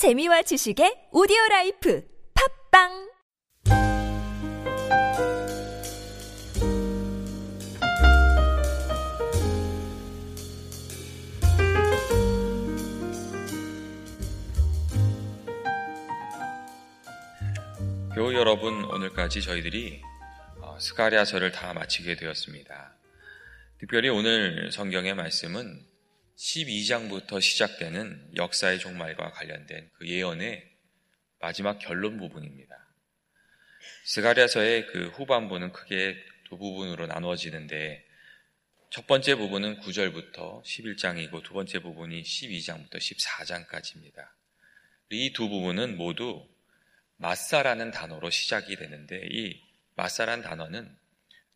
재미와 지식의 오디오 life 팟빵 교우 여러분, 오늘까지 저희들이 어, 스가랴서를 다 마치게 되었습니다. 특별히 오늘 성경의 말씀은 12장부터 시작되는 역사의 종말과 관련된 그 예언의 마지막 결론 부분입니다. 스가랴서의 그 후반부는 크게 두 부분으로 나누어지는데 첫 번째 부분은 9절부터 11장이고 두 번째 부분이 12장부터 14장까지입니다. 이 두 부분은 모두 마사라는 단어로 시작이 되는데 이 마사란 단어는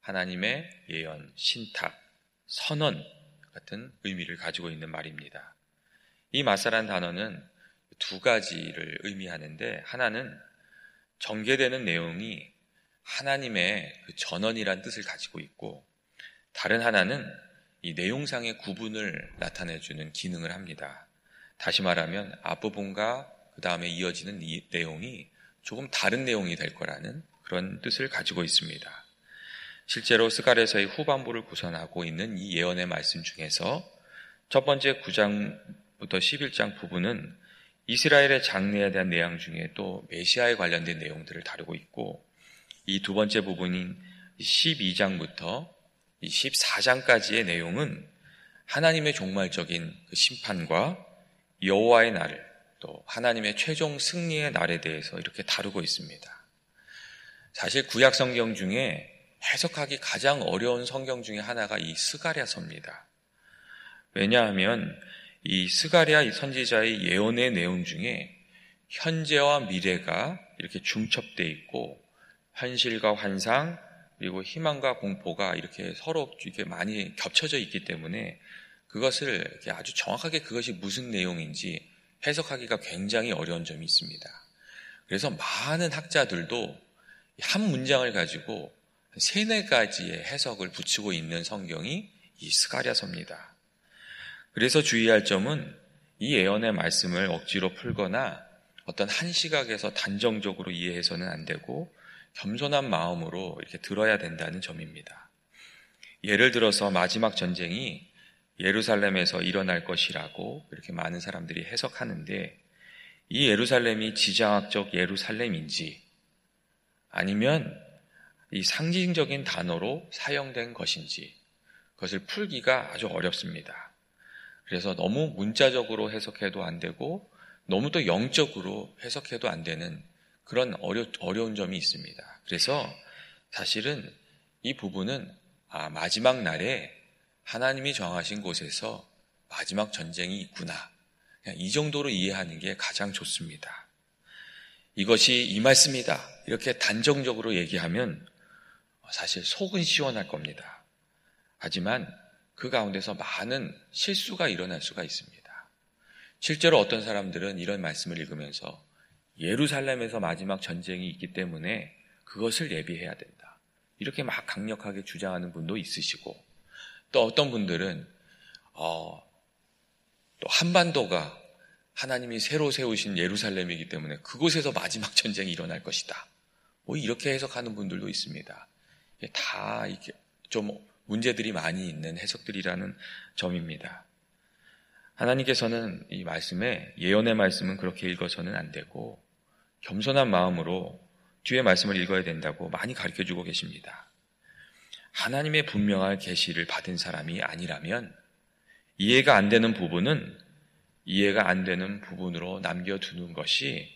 하나님의 예언, 신탁, 선언 같은 의미를 가지고 있는 말입니다. 이 마사란 단어는 두 가지를 의미하는데 하나는 전개되는 내용이 하나님의 그 전언이란 뜻을 가지고 있고 다른 하나는 이 내용상의 구분을 나타내주는 기능을 합니다. 다시 말하면 앞부분과 그 다음에 이어지는 이 내용이 조금 다른 내용이 될 거라는 그런 뜻을 가지고 있습니다. 실제로 스가랴서의 후반부를 구성하고 있는 이 예언의 말씀 중에서 첫 번째 9장부터 11장 부분은 이스라엘의 장래에 대한 내용 중에 또 메시아에 관련된 내용들을 다루고 있고 이 두 번째 부분인 12장부터 14장까지의 내용은 하나님의 종말적인 그 심판과 여호와의 날을 또 하나님의 최종 승리의 날에 대해서 이렇게 다루고 있습니다. 사실 구약 성경 중에 해석하기 가장 어려운 성경 중에 하나가 이 스가랴서입니다. 왜냐하면 이 스가랴 이 선지자의 예언의 내용 중에 현재와 미래가 이렇게 중첩돼 있고 현실과 환상 그리고 희망과 공포가 이렇게 서로 이렇게 많이 겹쳐져 있기 때문에 그것을 아주 정확하게 그것이 무슨 내용인지 해석하기가 굉장히 어려운 점이 있습니다. 그래서 많은 학자들도 한 문장을 가지고 세네 가지의 해석을 붙이고 있는 성경이 이 스가랴서입니다. 그래서 주의할 점은 이 예언의 말씀을 억지로 풀거나 어떤 한 시각에서 단정적으로 이해해서는 안 되고 겸손한 마음으로 이렇게 들어야 된다는 점입니다. 예를 들어서 마지막 전쟁이 예루살렘에서 일어날 것이라고 이렇게 많은 사람들이 해석하는데 이 예루살렘이 지정학적 예루살렘인지 아니면 이 상징적인 단어로 사용된 것인지 그것을 풀기가 아주 어렵습니다. 그래서 너무 문자적으로 해석해도 안 되고 너무 또 영적으로 해석해도 안 되는 그런 어려, 어려운 점이 있습니다. 그래서 사실은 이 부분은 아, 마지막 날에 하나님이 정하신 곳에서 마지막 전쟁이 있구나. 이 정도로 이해하는 게 가장 좋습니다. 이것이 이 말씀이다. 이렇게 단정적으로 얘기하면 사실 속은 시원할 겁니다. 하지만 그 가운데서 많은 실수가 일어날 수가 있습니다. 실제로 어떤 사람들은 이런 말씀을 읽으면서 예루살렘에서 마지막 전쟁이 있기 때문에 그것을 예비해야 된다. 이렇게 막 강력하게 주장하는 분도 있으시고 또 어떤 분들은 어, 또 한반도가 하나님이 새로 세우신 예루살렘이기 때문에 그곳에서 마지막 전쟁이 일어날 것이다. 뭐 이렇게 해석하는 분들도 있습니다. 다 이게 좀 문제들이 많이 있는 해석들이라는 점입니다. 하나님께서는 이 말씀에 예언의 말씀은 그렇게 읽어서는 안 되고 겸손한 마음으로 뒤에 말씀을 읽어야 된다고 많이 가르쳐 주고 계십니다. 하나님의 분명한 계시를 받은 사람이 아니라면 이해가 안 되는 부분은 이해가 안 되는 부분으로 남겨두는 것이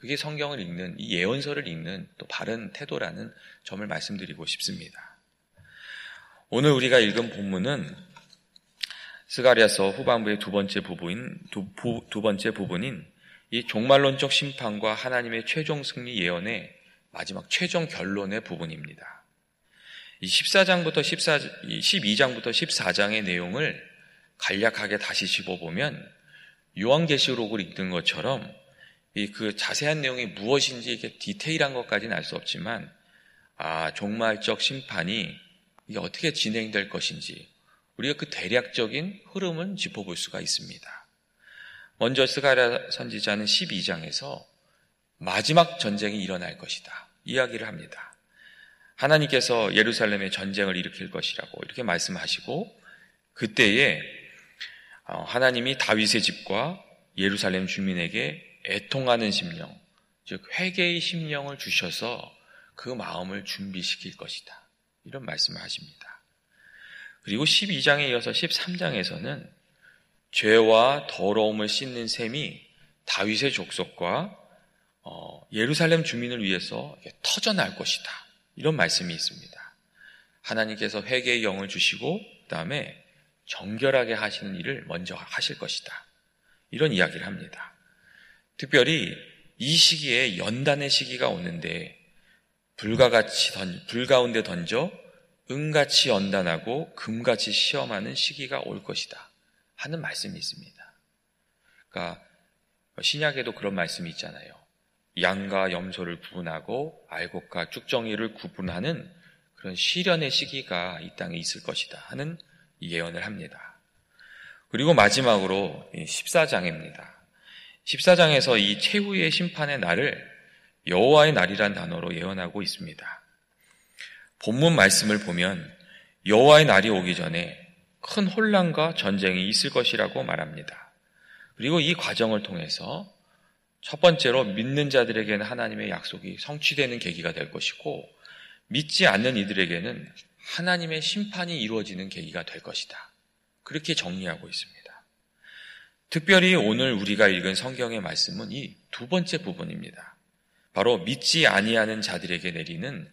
그게 성경을 읽는 이 예언서를 읽는 또 바른 태도라는 점을 말씀드리고 싶습니다. 오늘 우리가 읽은 본문은 스가리아서 후반부의 두 번째 부분인 두, 부, 두 번째 부분인 이 종말론적 심판과 하나님의 최종 승리 예언의 마지막 최종 결론의 부분입니다. 이 14장부터 14, 12장부터 14장의 내용을 간략하게 다시 짚어보면 요한계시록을 읽는 것처럼 이 그 자세한 내용이 무엇인지 이게 디테일한 것까지는 알 수 없지만 아 종말적 심판이 이게 어떻게 진행될 것인지 우리가 그 대략적인 흐름은 짚어볼 수가 있습니다. 먼저 스가랴 선지자는 12장에서 마지막 전쟁이 일어날 것이다. 이야기를 합니다. 하나님께서 예루살렘에 전쟁을 일으킬 것이라고 이렇게 말씀하시고 그때에 어, 하나님이 다윗의 집과 예루살렘 주민에게 애통하는 심령, 즉 회개의 심령을 주셔서 그 마음을 준비시킬 것이다. 이런 말씀을 하십니다. 그리고 12장에 이어서 13장에서는 죄와 더러움을 씻는 셈이 다윗의 족속과 어, 예루살렘 주민을 위해서 터져날 것이다. 이런 말씀이 있습니다. 하나님께서 회개의 영을 주시고 그다음에 정결하게 하시는 일을 먼저 하실 것이다. 이런 이야기를 합니다. 특별히 이 시기에 연단의 시기가 오는데 불과 같이 던, 불 가운데 던져 은같이 연단하고 금같이 시험하는 시기가 올 것이다. 하는 말씀이 있습니다. 그러니까 신약에도 그런 말씀이 있잖아요. 양과 염소를 구분하고 알곡과 쭉정이를 구분하는 그런 시련의 시기가 이 땅에 있을 것이다 하는 예언을 합니다. 그리고 마지막으로 14장입니다. 14장에서 이 최후의 심판의 날을 여호와의 날이란 단어로 예언하고 있습니다. 본문 말씀을 보면 여호와의 날이 오기 전에 큰 혼란과 전쟁이 있을 것이라고 말합니다. 그리고 이 과정을 통해서 첫 번째로 믿는 자들에게는 하나님의 약속이 성취되는 계기가 될 것이고 믿지 않는 이들에게는 하나님의 심판이 이루어지는 계기가 될 것이다. 그렇게 정리하고 있습니다. 특별히 오늘 우리가 읽은 성경의 말씀은 이 두 번째 부분입니다. 바로 믿지 아니하는 자들에게 내리는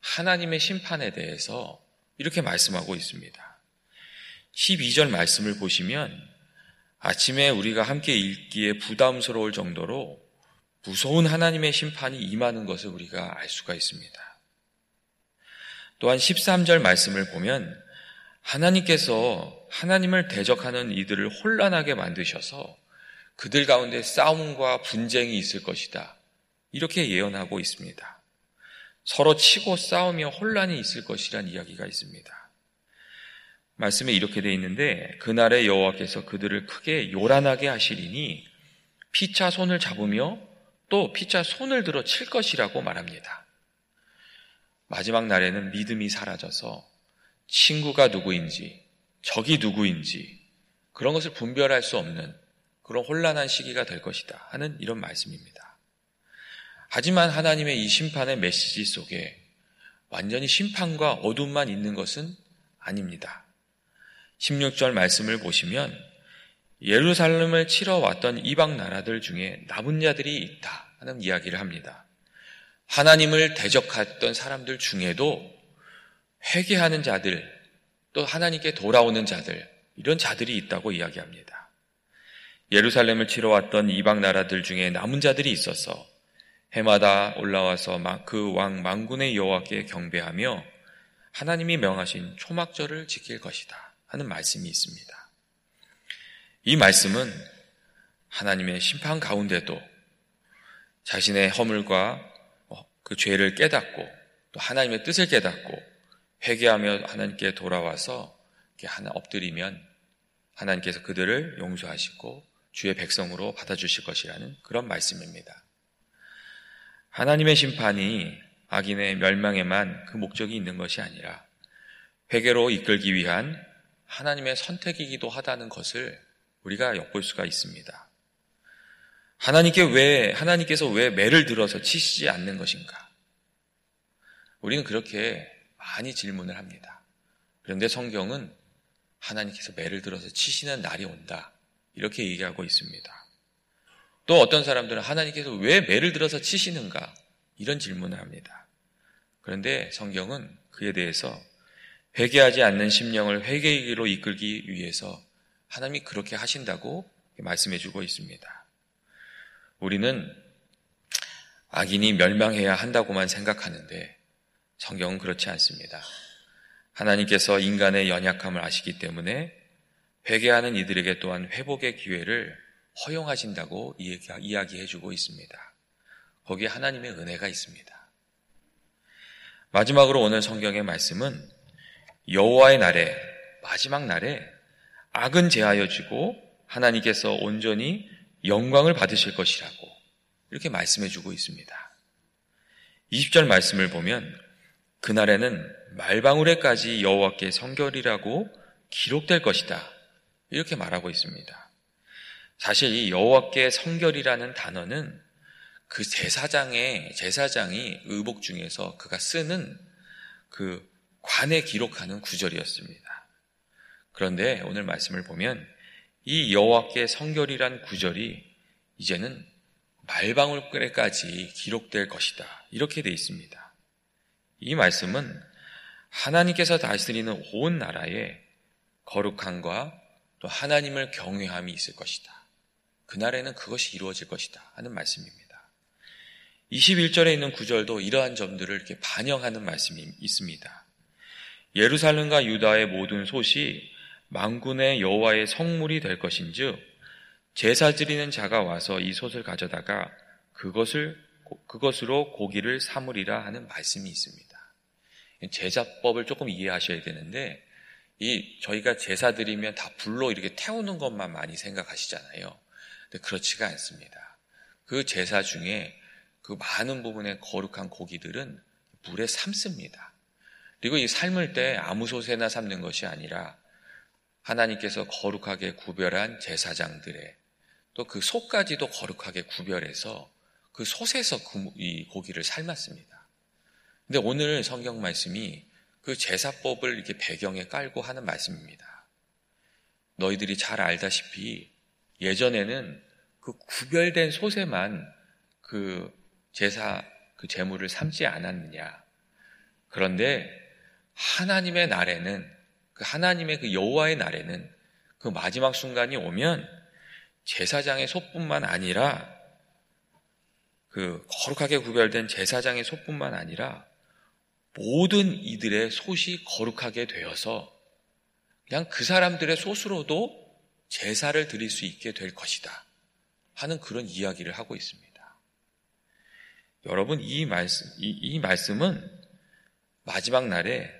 하나님의 심판에 대해서 이렇게 말씀하고 있습니다. 12절 말씀을 보시면 아침에 우리가 함께 읽기에 부담스러울 정도로 무서운 하나님의 심판이 임하는 것을 우리가 알 수가 있습니다. 또한 13절 말씀을 보면 하나님께서 하나님을 대적하는 이들을 혼란하게 만드셔서 그들 가운데 싸움과 분쟁이 있을 것이다. 이렇게 예언하고 있습니다. 서로 치고 싸우며 혼란이 있을 것이란 이야기가 있습니다. 말씀에 이렇게 돼 있는데 그날에 여호와께서 그들을 크게 요란하게 하시리니 피차 손을 잡으며 또 피차 손을 들어 칠 것이라고 말합니다. 마지막 날에는 믿음이 사라져서 친구가 누구인지 적이 누구인지 그런 것을 분별할 수 없는 그런 혼란한 시기가 될 것이다 하는 이런 말씀입니다. 하지만 하나님의 이 심판의 메시지 속에 완전히 심판과 어둠만 있는 것은 아닙니다. 16절 말씀을 보시면 예루살렘을 치러 왔던 이방 나라들 중에 남은 자들이 있다 하는 이야기를 합니다. 하나님을 대적했던 사람들 중에도 회개하는 자들, 또 하나님께 돌아오는 자들, 이런 자들이 있다고 이야기합니다. 예루살렘을 치러 왔던 이방 나라들 중에 남은 자들이 있어서 해마다 올라와서 그 왕 망군의 여호와께 경배하며 하나님이 명하신 초막절을 지킬 것이다 하는 말씀이 있습니다. 이 말씀은 하나님의 심판 가운데도 자신의 허물과 그 죄를 깨닫고 또 하나님의 뜻을 깨닫고 회개하며 하나님께 돌아와서 하나 엎드리면 하나님께서 그들을 용서하시고 주의 백성으로 받아주실 것이라는 그런 말씀입니다. 하나님의 심판이 악인의 멸망에만 그 목적이 있는 것이 아니라 회개로 이끌기 위한 하나님의 선택이기도 하다는 것을 우리가 엿볼 수가 있습니다. 하나님께 왜, 하나님께서 왜 매를 들어서 치시지 않는 것인가? 우리는 그렇게 많이 질문을 합니다. 그런데 성경은 하나님께서 매를 들어서 치시는 날이 온다. 이렇게 얘기하고 있습니다. 또 어떤 사람들은 하나님께서 왜 매를 들어서 치시는가? 이런 질문을 합니다. 그런데 성경은 그에 대해서 회개하지 않는 심령을 회개이기로 이끌기 위해서 하나님이 그렇게 하신다고 말씀해 주고 있습니다. 우리는 악인이 멸망해야 한다고만 생각하는데 성경은 그렇지 않습니다. 하나님께서 인간의 연약함을 아시기 때문에 회개하는 이들에게 또한 회복의 기회를 허용하신다고 이야기해 주고 있습니다. 거기에 하나님의 은혜가 있습니다. 마지막으로 오늘 성경의 말씀은 여호와의 날에 마지막 날에 악은 제하여 지고 하나님께서 온전히 영광을 받으실 것이라고 이렇게 말씀해 주고 있습니다. 20절 말씀을 보면 그날에는 말방울에까지 여호와께 성결이라고 기록될 것이다. 이렇게 말하고 있습니다. 사실 이 여호와께 성결이라는 단어는 그 제사장의 제사장이 의복 중에서 그가 쓰는 그 관에 기록하는 구절이었습니다. 그런데 오늘 말씀을 보면 이 여호와께 성결이란 구절이 이제는 말방울까지 기록될 것이다. 이렇게 돼 있습니다. 이 말씀은 하나님께서 다스리는 온 나라에 거룩함과 또 하나님을 경외함이 있을 것이다. 그날에는 그것이 이루어질 것이다 하는 말씀입니다. 21절에 있는 구절도 이러한 점들을 이렇게 반영하는 말씀이 있습니다. 예루살렘과 유다의 모든 솥이 망군의 여호와의 성물이 될 것인즉 제사 드리는 자가 와서 이 솥을 가져다가 그것을 그것으로 고기를 사물이라 하는 말씀이 있습니다. 제사법을 조금 이해하셔야 되는데 이 저희가 제사 드리면 다 불로 이렇게 태우는 것만 많이 생각하시잖아요. 근데 그렇지가 않습니다. 그 제사 중에 그 많은 부분의 거룩한 고기들은 물에 삶습니다. 그리고 이 삶을 때 아무 솥에나 삶는 것이 아니라 하나님께서 거룩하게 구별한 제사장들의 또그 솥까지도 거룩하게 구별해서 그 솥에서 그이 고기를 삶았습니다. 근데 오늘 성경 말씀이 그 제사법을 이렇게 배경에 깔고 하는 말씀입니다. 너희들이 잘 알다시피 예전에는 그 구별된 솥에만 그 제사 그 제물을 삼지 않았느냐. 그런데 하나님의 날에는 그 하나님의 그 여호와의 날에는 그 마지막 순간이 오면 제사장의 솥뿐만 아니라 그 거룩하게 구별된 제사장의 솥뿐만 아니라 모든 이들의 솥이 거룩하게 되어서 그냥 그 사람들의 솥으로도 제사를 드릴 수 있게 될 것이다 하는 그런 이야기를 하고 있습니다. 여러분 이 말씀 이, 이 말씀은 마지막 날에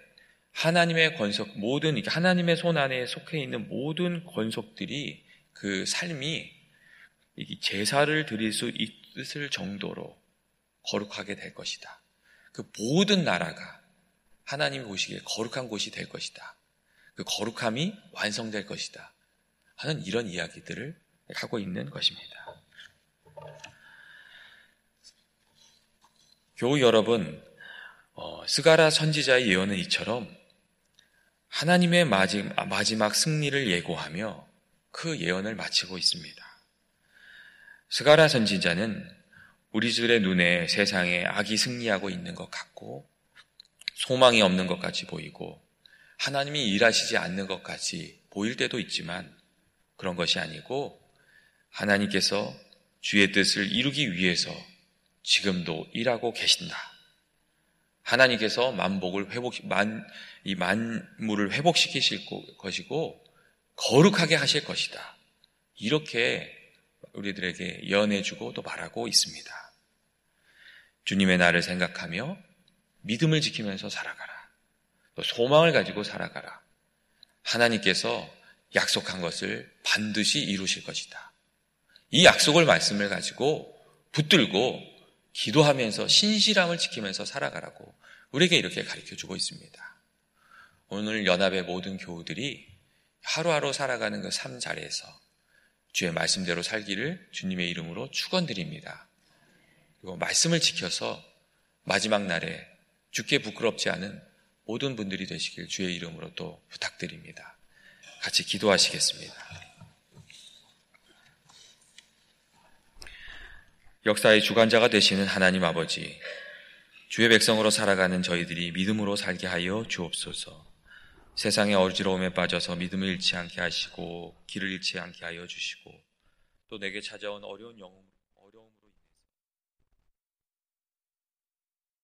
하나님의 권속 모든 하나님의 손 안에 속해 있는 모든 권속들이 그 삶이 제사를 드릴 수 있 을 정도로 거룩하게 될 것이다. 그 모든 나라가 하나님 보시기에 거룩한 곳이 될 것이다. 그 거룩함이 완성될 것이다. 하는 이런 이야기들을 하고 있는 것입니다. 교우 여러분, 어, 스가라 선지자의 예언은 이처럼 하나님의 마지막, 마지막 승리를 예고하며 그 예언을 마치고 있습니다. 스가라 선지자는 우리들의 눈에 세상에 악이 승리하고 있는 것 같고 소망이 없는 것 같이 보이고 하나님이 일하시지 않는 것 같이 보일 때도 있지만 그런 것이 아니고 하나님께서 주의 뜻을 이루기 위해서 지금도 일하고 계신다. 하나님께서 만복을 회복, 만, 이 만물을 회복시키실 것이고, 거룩하게 하실 것이다. 이렇게 우리들에게 예언해주고 또 말하고 있습니다. 주님의 날을 생각하며 믿음을 지키면서 살아가라. 또 소망을 가지고 살아가라. 하나님께서 약속한 것을 반드시 이루실 것이다. 이 약속을 말씀을 가지고 붙들고 기도하면서 신실함을 지키면서 살아가라고 우리에게 이렇게 가르쳐 주고 있습니다. 오늘 연합의 모든 교우들이 하루하루 살아가는 그 삶 자리에서 주의 말씀대로 살기를 주님의 이름으로 축원드립니다. 그리고 말씀을 지켜서 마지막 날에 죽게 부끄럽지 않은 모든 분들이 되시길 주의 이름으로 또 부탁드립니다. 같이 기도하시겠습니다. 역사의 주관자가 되시는 하나님 아버지, 주의 백성으로 살아가는 저희들이 믿음으로 살게 하여 주옵소서. 세상의 어지러움에 빠져서 믿음을 잃지 않게 하시고 길을 잃지 않게 하여 주시고 또 내게 찾아온 어려운 영웅